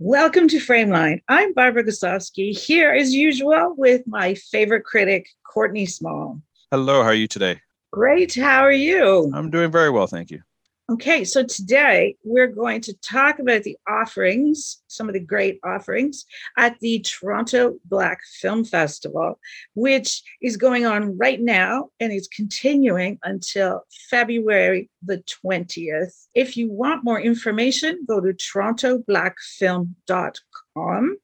Welcome to Frameline. I'm Barbara Goslawski, here as usual with my favorite critic, Courtney Small. Hello, how are you today? Great. How are you? I'm doing very well, thank you. Okay, so today we're going to talk about the offerings, some of the great offerings at the Toronto Black Film Festival, which is going on right now and is continuing until February the 20th. If you want more information, go to torontoblackfilm.com.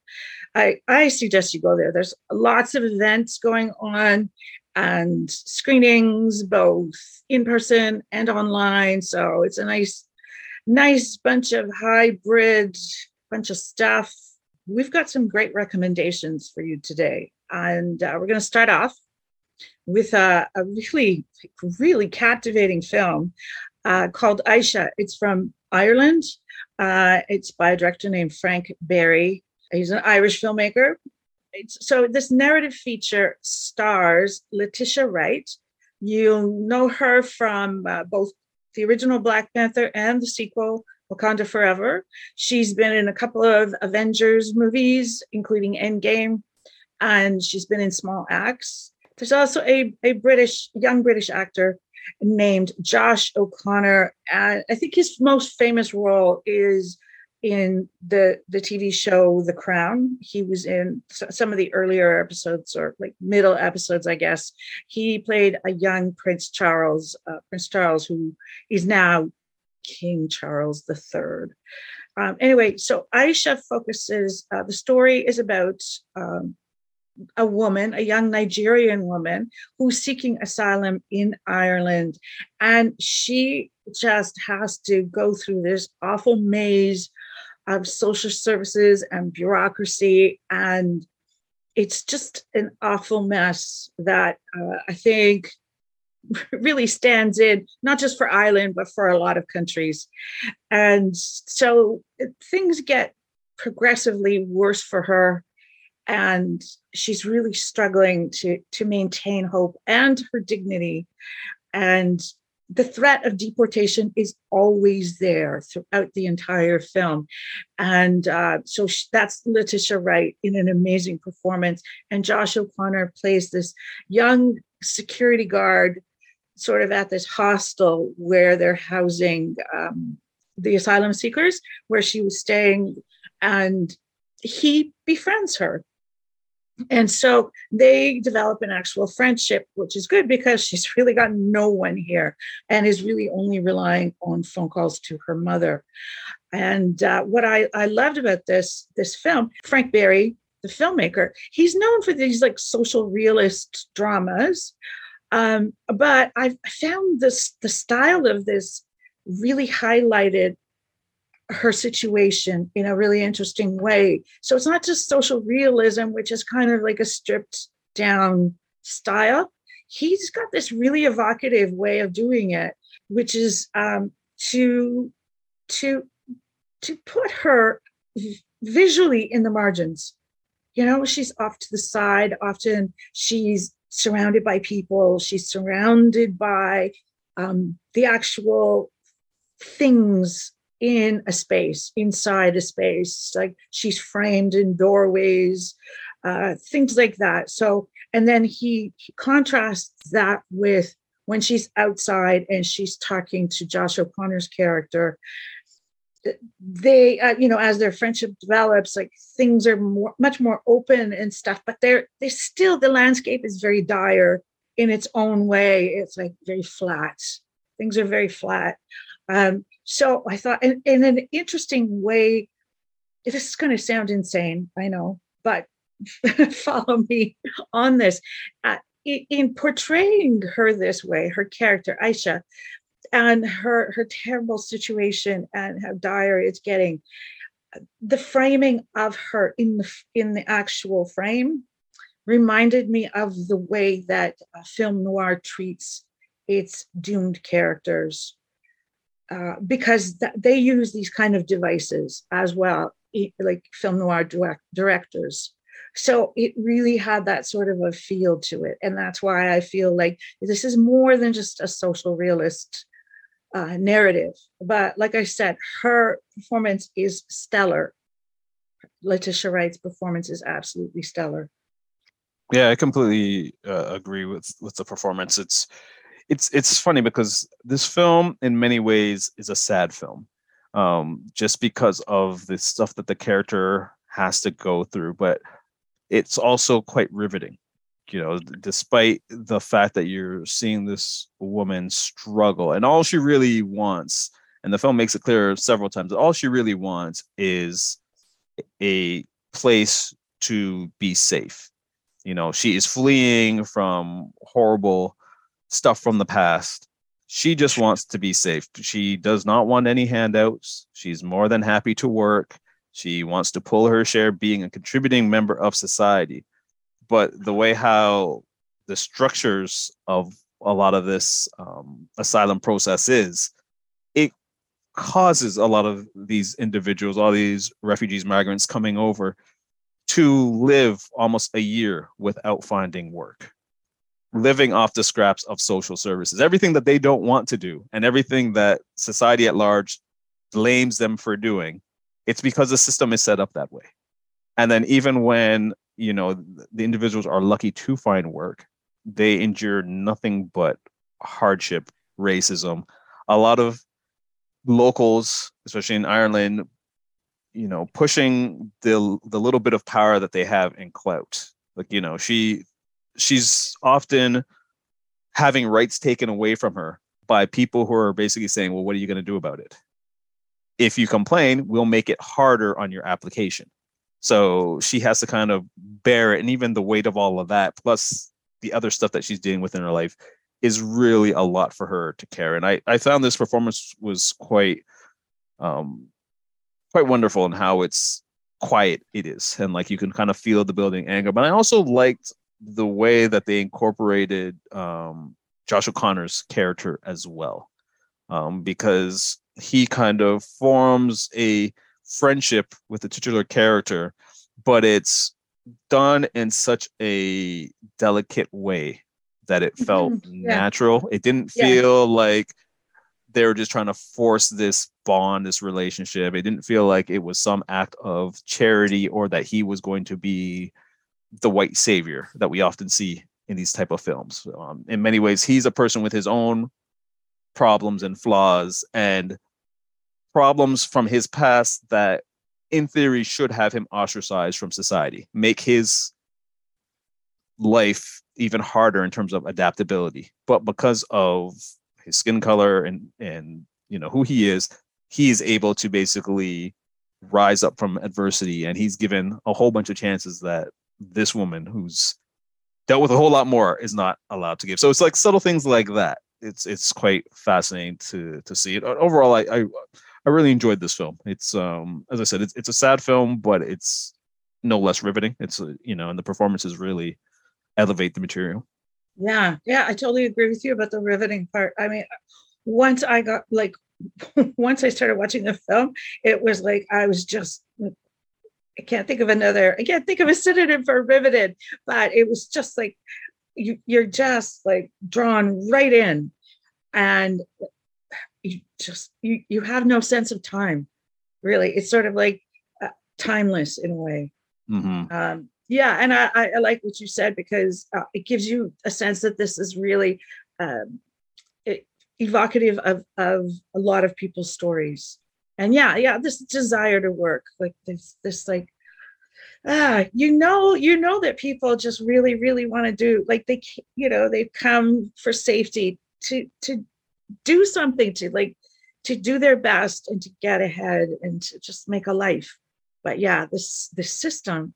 I, I suggest you go there. There's lots of events going on and screenings both in person and online. So it's a nice nice bunch of hybrid bunch of stuff. We've got some great recommendations for you today. And uh, we're going to start off with a, a, really really captivating film uh, called aisha. It's from ireland. Uh, it's by a director named frank berry. He's an irish filmmaker so this narrative feature stars Letitia Wright. You know her from uh, both the original Black Panther and the sequel Wakanda Forever. She's been in a couple of Avengers movies, including Endgame, and she's been in Small Axe. There's also a, a British, young British actor named Josh O'Connor. And I think his most famous role is in the the TV show The Crown. He was in some of the earlier episodes or like middle episodes, I guess. He played a young Prince Charles, uh, Prince Charles, who is now King Charles III. Um, anyway, so Aisha focuses. Uh, the story is about um, a woman, a young Nigerian woman, who's seeking asylum in Ireland, and she just has to go through this awful maze of social services and bureaucracy. And it's just an awful mess that uh, I think really stands in, not just for Ireland, but for a lot of countries. And so things get progressively worse for her. And she's really struggling to, to maintain hope and her dignity. And the threat of deportation is always there throughout the entire film. And uh, so that's Letitia Wright in an amazing performance. And Josh O'Connor plays this young security guard sort of at this hostel where they're housing um, the asylum seekers, where she was staying. And he befriends her and so they develop an actual friendship, which is good because she's really got no one here and is really only relying on phone calls to her mother. And uh, what I, I loved about this this film, Frank Berry, the filmmaker, he's known for these like social realist dramas. Um, but I found this the style of this really highlighted her situation in a really interesting way. So it's not just social realism, which is kind of like a stripped down style. He's got this really evocative way of doing it, which is um, to to to put her visually in the margins. You know, she's off to the side. Often she's surrounded by people. She's surrounded by um, the actual things in a space, inside a space. Like she's framed in doorways, uh, things like that. So, and then he, he contrasts that with when she's outside and she's talking to Josh O'Connor's character. They, uh, you know, as their friendship develops, like things are more, much more open and stuff. But they're, they still the landscape is very dire in its own way. It's like very flat. Things are very flat. Um, so I thought, in, in an interesting way, this is going to sound insane, I know, but follow me on this. Uh, in portraying her this way, her character, Aisha, and her, her terrible situation and how dire it's getting, the framing of her in the, in the actual frame reminded me of the way that film noir treats its doomed characters uh, because th- they use these kind of devices as well, like film noir direct- directors. So it really had that sort of a feel to it. And that's why I feel like this is more than just a social realist uh, narrative. But like I said, her performance is stellar. Letitia Wright's performance is absolutely stellar. Yeah, I completely uh, agree with with the performance. It's it's it's funny because this film, in many ways, is a sad film, um, just because of the stuff that the character has to go through. But it's also quite riveting you know despite the fact that you're seeing this woman struggle and all she really wants and the film makes it clear several times all she really wants is a place to be safe you know she is fleeing from horrible stuff from the past. She just wants to be safe. She does not want any handouts. She's more than happy to work. She wants to pull her share being a contributing member of society. But the way how the structures of a lot of this um, asylum process is, it causes a lot of these individuals, all these refugees, migrants coming over to live almost a year without finding work, living off the scraps of social services, everything that they don't want to do, and everything that society at large blames them for doing it's because the system is set up that way. And then even when, you know, the individuals are lucky to find work, they endure nothing but hardship, racism. A lot of locals, especially in Ireland, you know, pushing the the little bit of power that they have in clout. Like, you know, she she's often having rights taken away from her by people who are basically saying, well, what are you going to do about it? if you complain, we'll make it harder on your application. So she has to kind of bear it. And even the weight of all of that, plus the other stuff that she's dealing with in her life, is really a lot for her to carry. And I, I found this performance was quite um quite wonderful in how it's quiet it is. And like you can kind of feel the building anger. But I also liked the way that they incorporated um Josh O'Connor's character as well. Um, because he kind of forms a friendship with the titular character, but it's done in such a delicate way that it felt yeah. natural. It didn't feel yeah. like they were just trying to force this bond, this relationship. It didn't feel like it was some act of charity or that he was going to be the white savior that we often see in these type of films. Um, in many ways, he's a person with his own problems and flaws and problems from his past that in theory should have him ostracized from society make his life even harder in terms of adaptability but because of his skin color and and you know who he is he is able to basically rise up from adversity and he's given a whole bunch of chances that this woman who's dealt with a whole lot more is not allowed to give so it's like subtle things like that it's it's quite fascinating to to see it. Overall, I I, I really enjoyed this film. It's um as I said, it's it's a sad film, but it's no less riveting. It's uh, you know, and the performances really elevate the material. Yeah, yeah, I totally agree with you about the riveting part. I mean, once I got like once I started watching the film, it was like I was just I can't think of another, I can't think of a synonym for riveted, but it was just like you, you're just like drawn right in. And you just you, you have no sense of time really. It's sort of like uh, timeless in a way. Mm-hmm. um, yeah and I, I like what you said because uh, it gives you a sense that this is really um, it, evocative of of a lot of people's stories and yeah yeah this desire to work like this this like ah, you know, you know that people just really, really want to do like they, you know, they've come for safety to to do something to like to do their best and to get ahead and to just make a life. But yeah, this this system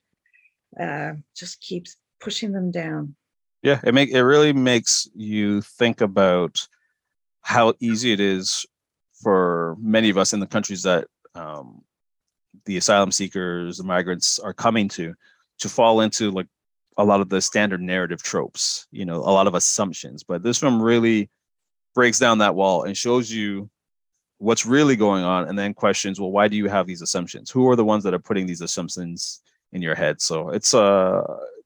uh, just keeps pushing them down. Yeah, it make it really makes you think about how easy it is for many of us in the countries that um, the asylum seekers, the migrants are coming to, to fall into like a lot of the standard narrative tropes, you know, a lot of assumptions. But this film really breaks down that wall and shows you what's really going on and then questions, well, why do you have these assumptions? Who are the ones that are putting these assumptions in your head? So it's uh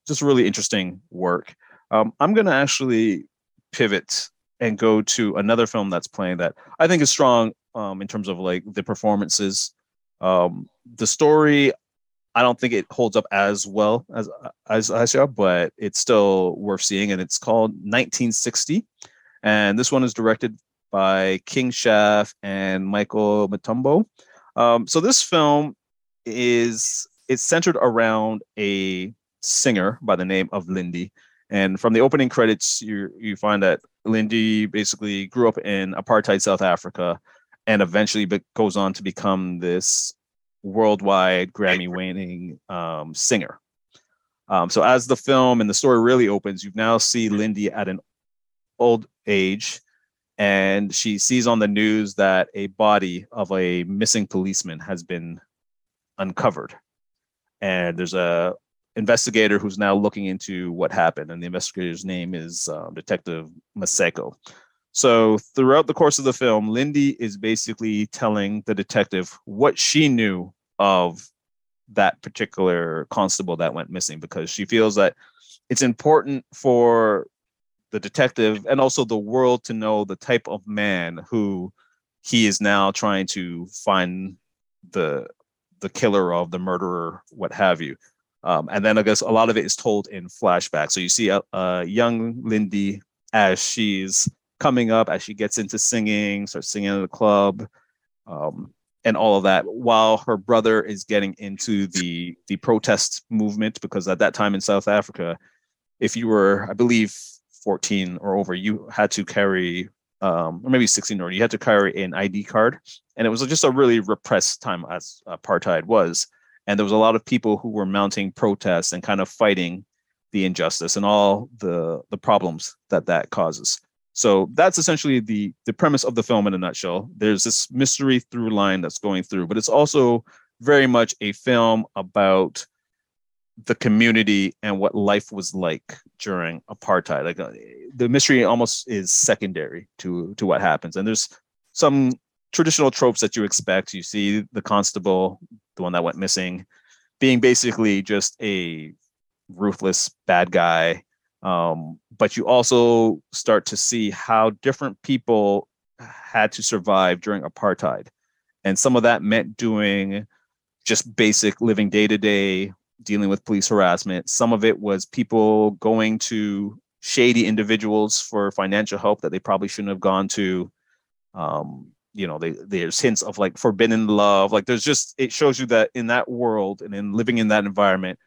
just really interesting work. Um, I'm gonna actually pivot and go to another film that's playing that I think is strong um, in terms of like the performances um, the story I don't think it holds up as well as as Aisha, but it's still worth seeing. And it's called 1960, and this one is directed by King Shaft and Michael Matumbo. Um, so this film is it's centered around a singer by the name of Lindy. And from the opening credits, you you find that Lindy basically grew up in apartheid South Africa, and eventually be- goes on to become this worldwide Grammy-winning um, singer. Um, so as the film and the story really opens, you now see Lindy at an old age, and she sees on the news that a body of a missing policeman has been uncovered, and there's a investigator who's now looking into what happened, and the investigator's name is uh, Detective Maseko. So throughout the course of the film, Lindy is basically telling the detective what she knew of that particular constable that went missing because she feels that it's important for the detective and also the world to know the type of man who he is now trying to find the the killer of the murderer what have you um, and then i guess a lot of it is told in flashback so you see a, a young lindy as she's coming up as she gets into singing, starts singing at the club, um, and all of that, while her brother is getting into the the protest movement. Because at that time in South Africa, if you were, I believe, 14 or over, you had to carry, um, or maybe 16 or you had to carry an ID card, and it was just a really repressed time as apartheid was, and there was a lot of people who were mounting protests and kind of fighting the injustice and all the the problems that that causes. So that's essentially the the premise of the film in a nutshell. There's this mystery through line that's going through, but it's also very much a film about the community and what life was like during apartheid. Like uh, the mystery almost is secondary to to what happens. And there's some traditional tropes that you expect. You see the constable, the one that went missing, being basically just a ruthless bad guy um, but you also start to see how different people had to survive during apartheid. And some of that meant doing just basic living day to day, dealing with police harassment. Some of it was people going to shady individuals for financial help that they probably shouldn't have gone to. Um, you know, they, there's hints of like forbidden love. Like there's just, it shows you that in that world and in living in that environment,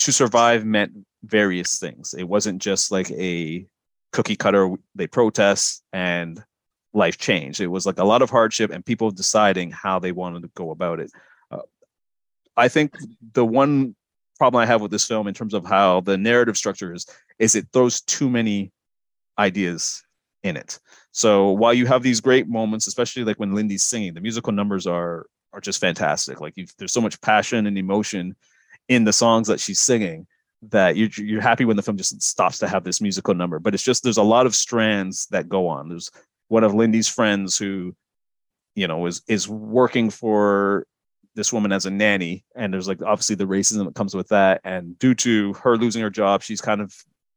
to survive meant various things. It wasn't just like a cookie cutter, they protest and life changed. It was like a lot of hardship and people deciding how they wanted to go about it. Uh, I think the one problem I have with this film in terms of how the narrative structure is, is it throws too many ideas in it. So while you have these great moments, especially like when Lindy's singing, the musical numbers are are just fantastic. Like there's so much passion and emotion in the songs that she's singing that you're, you're happy when the film just stops to have this musical number but it's just there's a lot of strands that go on there's one of lindy's friends who you know is is working for this woman as a nanny and there's like obviously the racism that comes with that and due to her losing her job she's kind of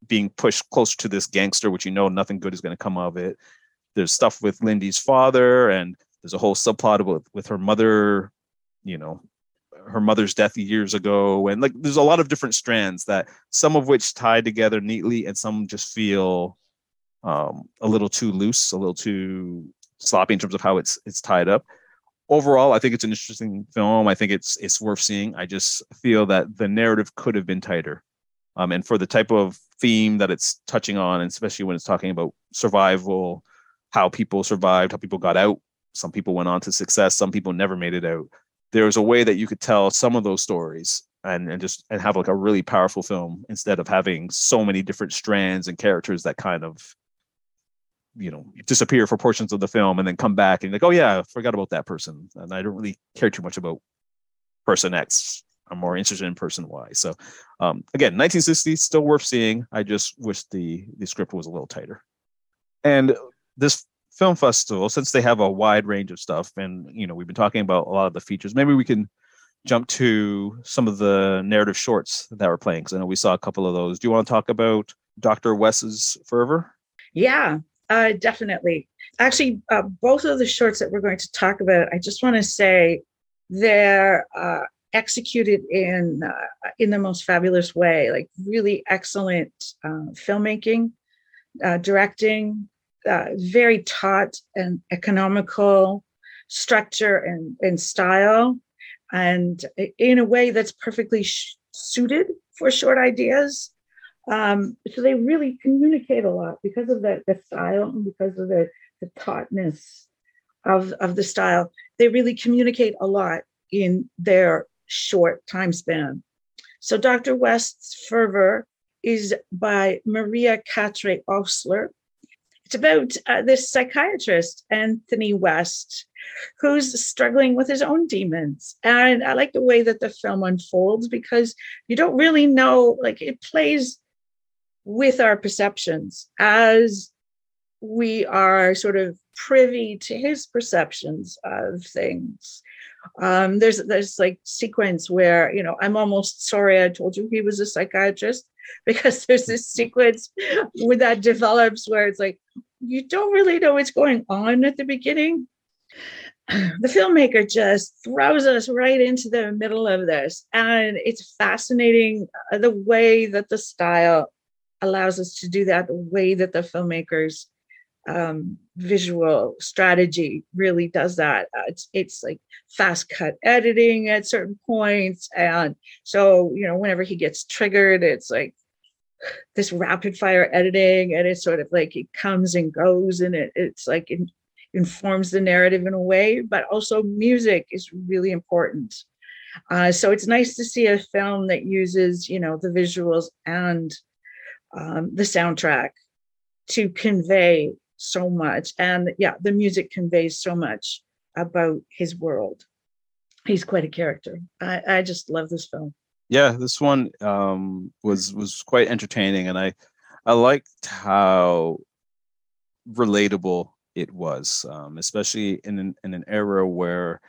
being pushed closer to this gangster which you know nothing good is going to come of it. There's stuff with lindy's father and there's a whole subplot with with her mother you know her mother's death years ago. And like there's a lot of different strands that some of which tie together neatly and some just feel um, a little too loose a little too sloppy in terms of how it's it's tied up. Overall i think it's an interesting film. I think it's it's worth seeing. I just feel that the narrative could have been tighter um, and for the type of theme that it's touching on and especially when it's talking about survival how people survived how people got out some people went on to success some people never made it out there was a way that you could tell some of those stories and, and just and have like a really powerful film instead of having so many different strands and characters that kind of you know disappear for portions of the film and then come back and like oh yeah I forgot about that person and I don't really care too much about person X I'm more interested in person Y so um, again 1960 still worth seeing I just wish the the script was a little tighter and this film festival, since they have a wide range of stuff, and you know we've been talking about a lot of the features, maybe we can jump to some of the narrative shorts that were playing because I know we saw a couple of those. Do you want to talk about Dr. West's Fervor? Yeah, uh, definitely. Actually, uh, both of the shorts that we're going to talk about, I just want to say they're uh, executed in uh, in the most fabulous way, like really excellent uh, filmmaking, uh, directing, uh, very taut and economical structure and, and style, and in a way that's perfectly sh- suited for short ideas. Um, so they really communicate a lot because of the, the style and because of the, the tautness of, of the style. They really communicate a lot in their short time span. So Dr. West's Fervor is by Maria Catre Osler. It's about uh, this psychiatrist, Anthony West, who's struggling with his own demons. And I like the way that the film unfolds because you don't really know, like, it plays with our perceptions as we are sort of privy to his perceptions of things. Um, there's there's like sequence where you know I'm almost sorry I told you he was a psychiatrist because there's this sequence where that develops where it's like you don't really know what's going on at the beginning. The filmmaker just throws us right into the middle of this, and it's fascinating uh, the way that the style allows us to do that, the way that the filmmakers um, visual strategy really does that. Uh, it's it's like fast cut editing at certain points, and so you know whenever he gets triggered, it's like this rapid fire editing, and it's sort of like it comes and goes, and it it's like it informs the narrative in a way, but also music is really important. Uh, so it's nice to see a film that uses you know the visuals and um, the soundtrack to convey so much. And yeah, the music conveys so much about his world. He's quite a character. I, I just love this film. Yeah, this one um, was was quite entertaining, and I I liked how relatable it was, um, especially in an, in an era where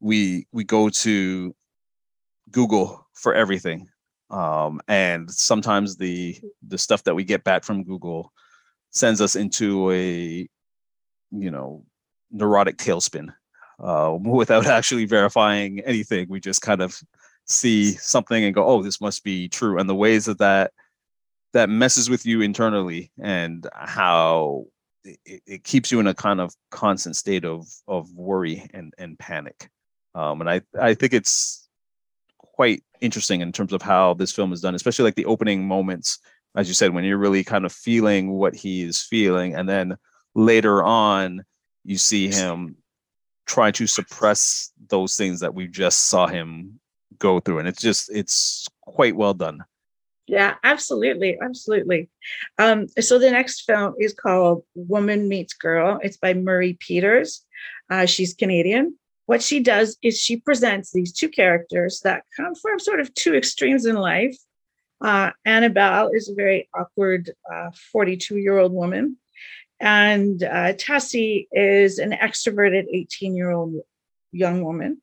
we we go to Google for everything, um, and sometimes the the stuff that we get back from Google sends us into a you know neurotic tailspin uh, without actually verifying anything. We just kind of see something and go, "Oh, this must be true." And the ways that that that messes with you internally and how it, it keeps you in a kind of constant state of of worry and and panic. Um, and I I think it's quite interesting in terms of how this film is done, especially like the opening moments as you said, when you're really kind of feeling what he's feeling, and then later on, you see him trying to suppress those things that we just saw him go through, and it's just it's quite well done. Yeah, absolutely, absolutely. Um, so the next film is called Woman Meets Girl. It's by Murray Peters. Uh, she's Canadian. What she does is she presents these two characters that come from sort of two extremes in life. Uh, Annabelle is a very awkward 42 uh, year old woman. And uh, Tessie is an extroverted 18 year old young woman.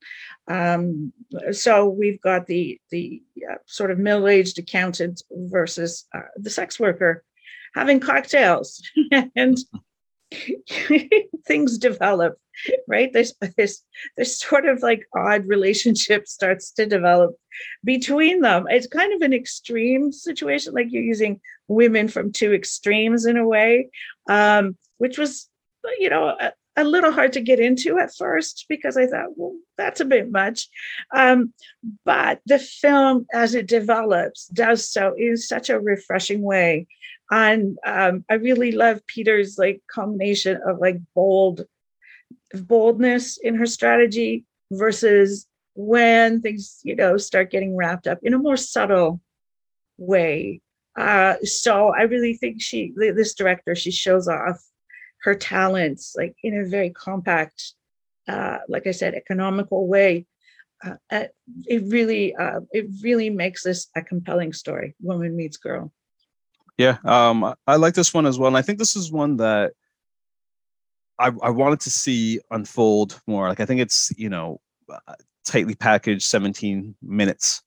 Um, so we've got the, the uh, sort of middle aged accountant versus uh, the sex worker having cocktails. and things develop right? This this this sort of like odd relationship starts to develop between them. It's kind of an extreme situation like you're using women from two extremes in a way um, which was you know a, a, little hard to get into at first because i thought well that's a bit much. Um, but the film as it develops does so in such a refreshing way and um, i really love peter's like combination of like bold boldness in her strategy versus when things you know start getting wrapped up in a more subtle way. Uh, so i really think she this director she shows off her talents like in a very compact uh, like i said economical way. Uh it really uh, it really makes this a compelling story woman meets girl yeah, um, I like this one as well, and I think this is one that I, I wanted to see unfold more. Like I think it's you know uh, tightly packaged, 17 minutes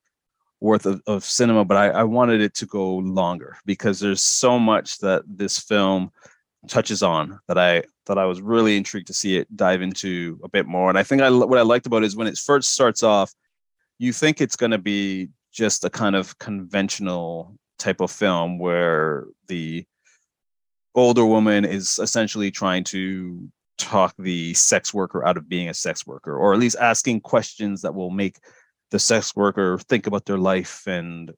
worth of, of cinema, but I, I wanted it to go longer because there's so much that this film touches on that I that I was really intrigued to see it dive into a bit more. And I think I what I liked about it is when it first starts off, you think it's going to be just a kind of conventional type of film where the older woman is essentially trying to talk the sex worker out of being a sex worker or at least asking questions that will make the sex worker think about their life and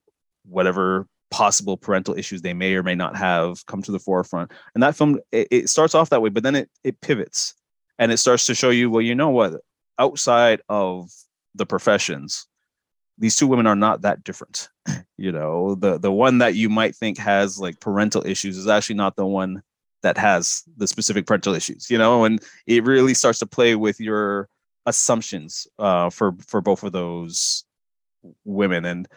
whatever possible parental issues they may or may not have come to the forefront. And that film it, it starts off that way but then it it pivots and it starts to show you well you know what? Outside of the professions these two women are not that different you know? The the one that you might think has like parental issues is actually not the one that has the specific parental issues you know? And it really starts to play with your assumptions uh, for for both of those women. And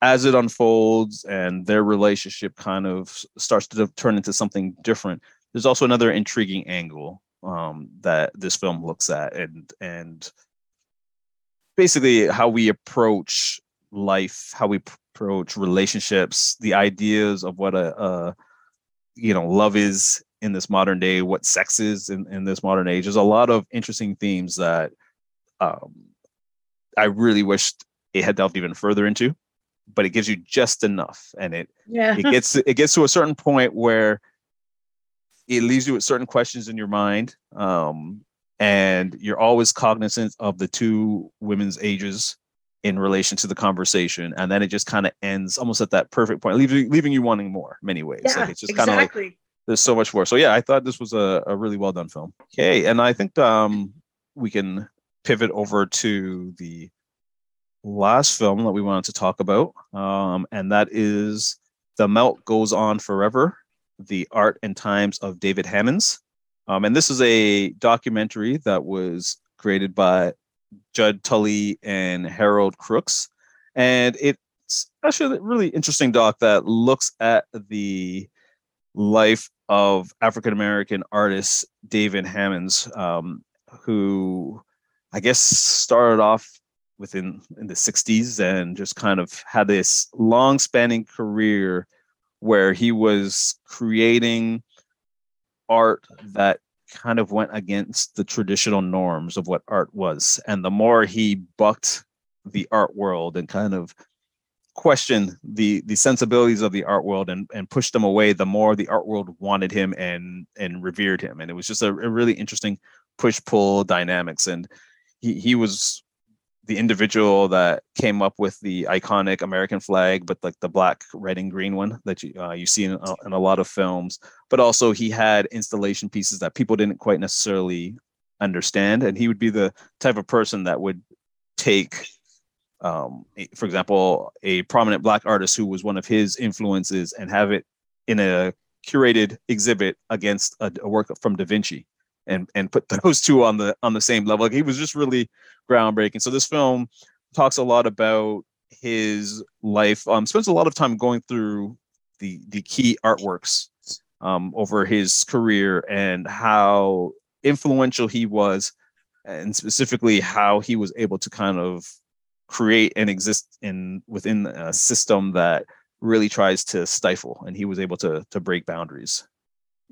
as it unfolds and their relationship kind of starts to turn into something different there's also another intriguing angle um, that this film looks at and and basically how we approach life how we approach relationships the ideas of what a, a you know love is in this modern day what sex is in, in this modern age. There's a lot of interesting themes that um, i really wished it had delved even further into but it gives you just enough and it yeah. it gets it gets to a certain point where it leaves you with certain questions in your mind um, and you're always cognizant of the two women's ages in relation to the conversation and then it just kind of ends almost at that perfect point leaving, leaving you wanting more many ways. Yeah, like it's just exactly. kind of like there's so much more. So yeah i thought this was a, a really well done film. Okay and i think um we can pivot over to the last film that we wanted to talk about um and that is the melt goes on forever the art and times of david hammons um, and this is a documentary that was created by Judd Tully and Harold Crooks. And it's actually a really interesting doc that looks at the life of African American artist David Hammons, um, who I guess started off within in the 60s and just kind of had this long spanning career where he was creating art that kind of went against the traditional norms of what art was. And the more he bucked the art world and kind of questioned the the sensibilities of the art world and, and pushed them away, the more the art world wanted him and and revered him. And it was just a, a really interesting push-pull dynamics. And he, he was the individual that came up with the iconic American flag, but like the black, red, and green one that you uh, you see in, uh, in a lot of films. But also he had installation pieces that people didn't quite necessarily understand, and he would be the type of person that would take, um, for example, a prominent black artist who was one of his influences and have it in a curated exhibit against a, a work from Da Vinci and and put those two on the on the same level. Like he was just really groundbreaking. So this film talks a lot about his life. Um, spends a lot of time going through the the key artworks um, over his career and how influential he was, and specifically how he was able to kind of create and exist in within a system that really tries to stifle, and he was able to to break boundaries.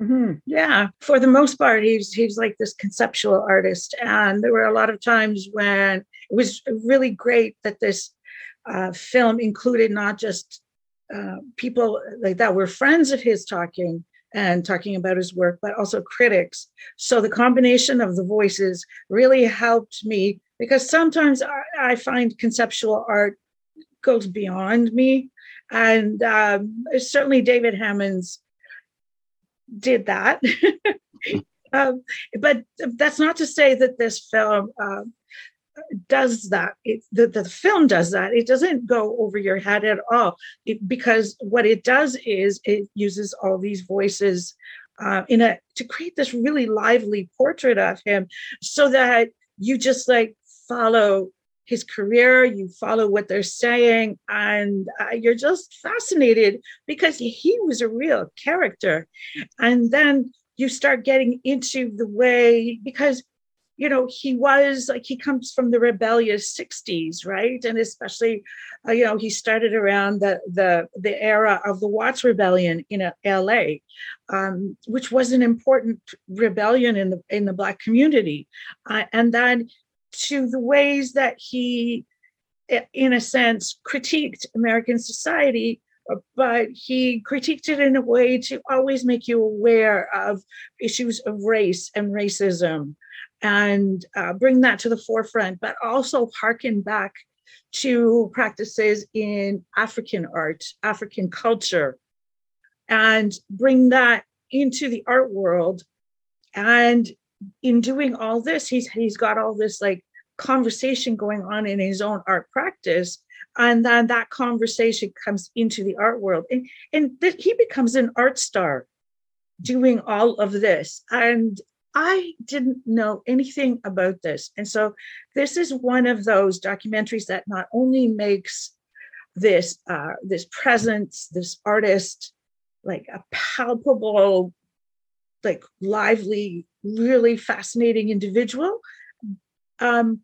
Mm-hmm. Yeah, for the most part, he's he's like this conceptual artist, and there were a lot of times when it was really great that this uh, film included not just uh, people like that were friends of his talking and talking about his work, but also critics. So the combination of the voices really helped me because sometimes I, I find conceptual art goes beyond me, and um, certainly David Hammons did that. um, but that's not to say that this film uh, does that. It, the, the film does that. It doesn't go over your head at all it, because what it does is it uses all these voices uh, in a to create this really lively portrait of him so that you just like follow his career, you follow what they're saying, and uh, you're just fascinated because he was a real character. And then you start getting into the way, because you know he was like he comes from the rebellious 60s right and especially uh, you know he started around the the the era of the watts rebellion in la um, which was an important rebellion in the in the black community uh, and then to the ways that he in a sense, critiqued American society, but he critiqued it in a way to always make you aware of issues of race and racism and uh, bring that to the forefront, but also harken back to practices in African art, African culture, and bring that into the art world. And in doing all this, he's he's got all this like conversation going on in his own art practice and then that conversation comes into the art world. And and that he becomes an art star doing all of this. And i didn't know anything about this. And so this is one of those documentaries that not only makes this uh, this presence this artist like a palpable like lively really fascinating individual um,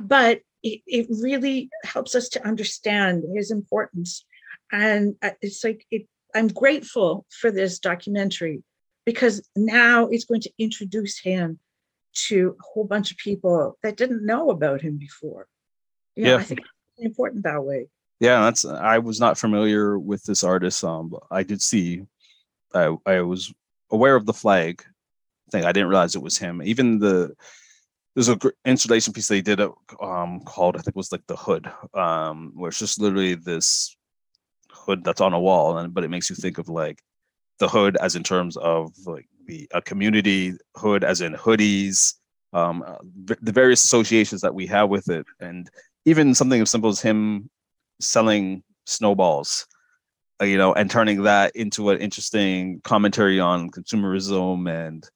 but it, it really helps us to understand his importance. And uh, it's like, it, I'm grateful for this documentary because now it's going to introduce him to a whole bunch of people that didn't know about him before. You know, yeah, I think it's important that way. Yeah, that's. I was not familiar with this artist. Um, I did see. I I was aware of the flag thing. I didn't realize it was him. Even the there's a installation piece they did um, called I think it was like the hood, um, where it's just literally this hood that's on a wall, and but it makes you think of like the hood as in terms of like the a community hood as in hoodies, um, uh, the various associations that we have with it, and even something as simple as him selling snowballs, uh, you know, and turning that into an interesting commentary on consumerism and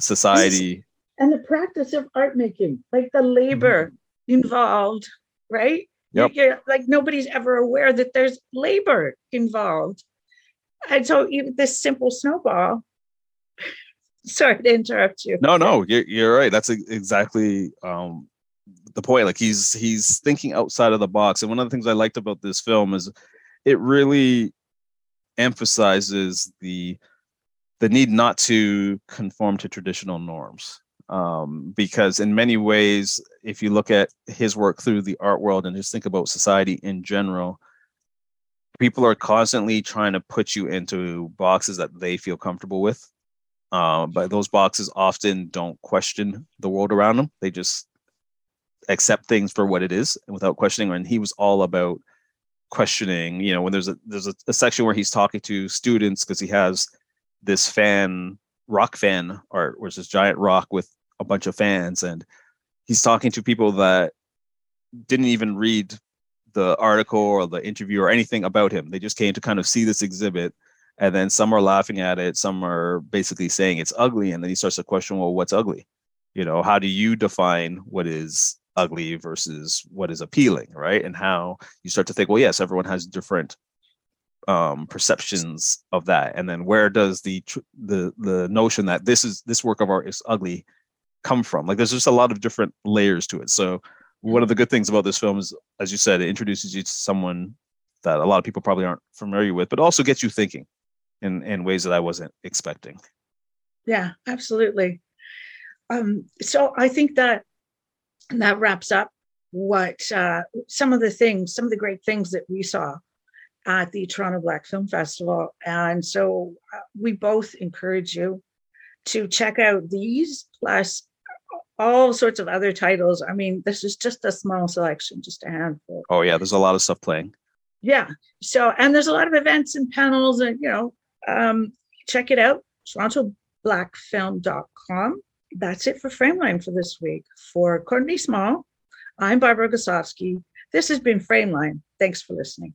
society and the practice of art making, like the labor mm-hmm. involved, right? Yep. You're, like nobody's ever aware that there's labor involved. And so even this simple snowball, sorry to interrupt you. No, no, you're, you're right. That's exactly um, the point. Like he's he's thinking outside of the box. And one of the things I liked about this film is it really emphasizes the the need not to conform to traditional norms um, because in many ways, if you look at his work through the art world and just think about society in general, people are constantly trying to put you into boxes that they feel comfortable with. Uh, but those boxes often don't question the world around them. They just accept things for what it is without questioning. And he was all about questioning. You know, when there's a there's a, a section where he's talking to students because he has this fan rock fan art, which is giant rock with a bunch of fans and he's talking to people that didn't even read the article or the interview or anything about him. They just came to kind of see this exhibit. And then some are laughing at it, some are basically saying it's ugly. And then he starts to question, well, what's ugly? You know, how do you define what is ugly versus what is appealing, right? And how you start to think, well, yes, everyone has different um, perceptions of that. And then where does the the the notion that this is this work of art is ugly come from. Like there's just a lot of different layers to it. So one of the good things about this film is, as you said, it introduces you to someone that a lot of people probably aren't familiar with, but also gets you thinking in in ways that I wasn't expecting. Yeah, absolutely. Um, so I think that that wraps up what uh, some of the things, some of the great things that we saw at the Toronto Black Film Festival. And so uh, we both encourage you to check out these plus all sorts of other titles. I mean, this is just a small selection, just a handful. Oh yeah, there's a lot of stuff playing. Yeah. So and there's a lot of events and panels, and you know, um, check it out. TorontoBlackFilm.com. That's it for Frameline for this week. For Courtney Small, I'm Barbara Goslawski. This has been Frameline. Thanks for listening.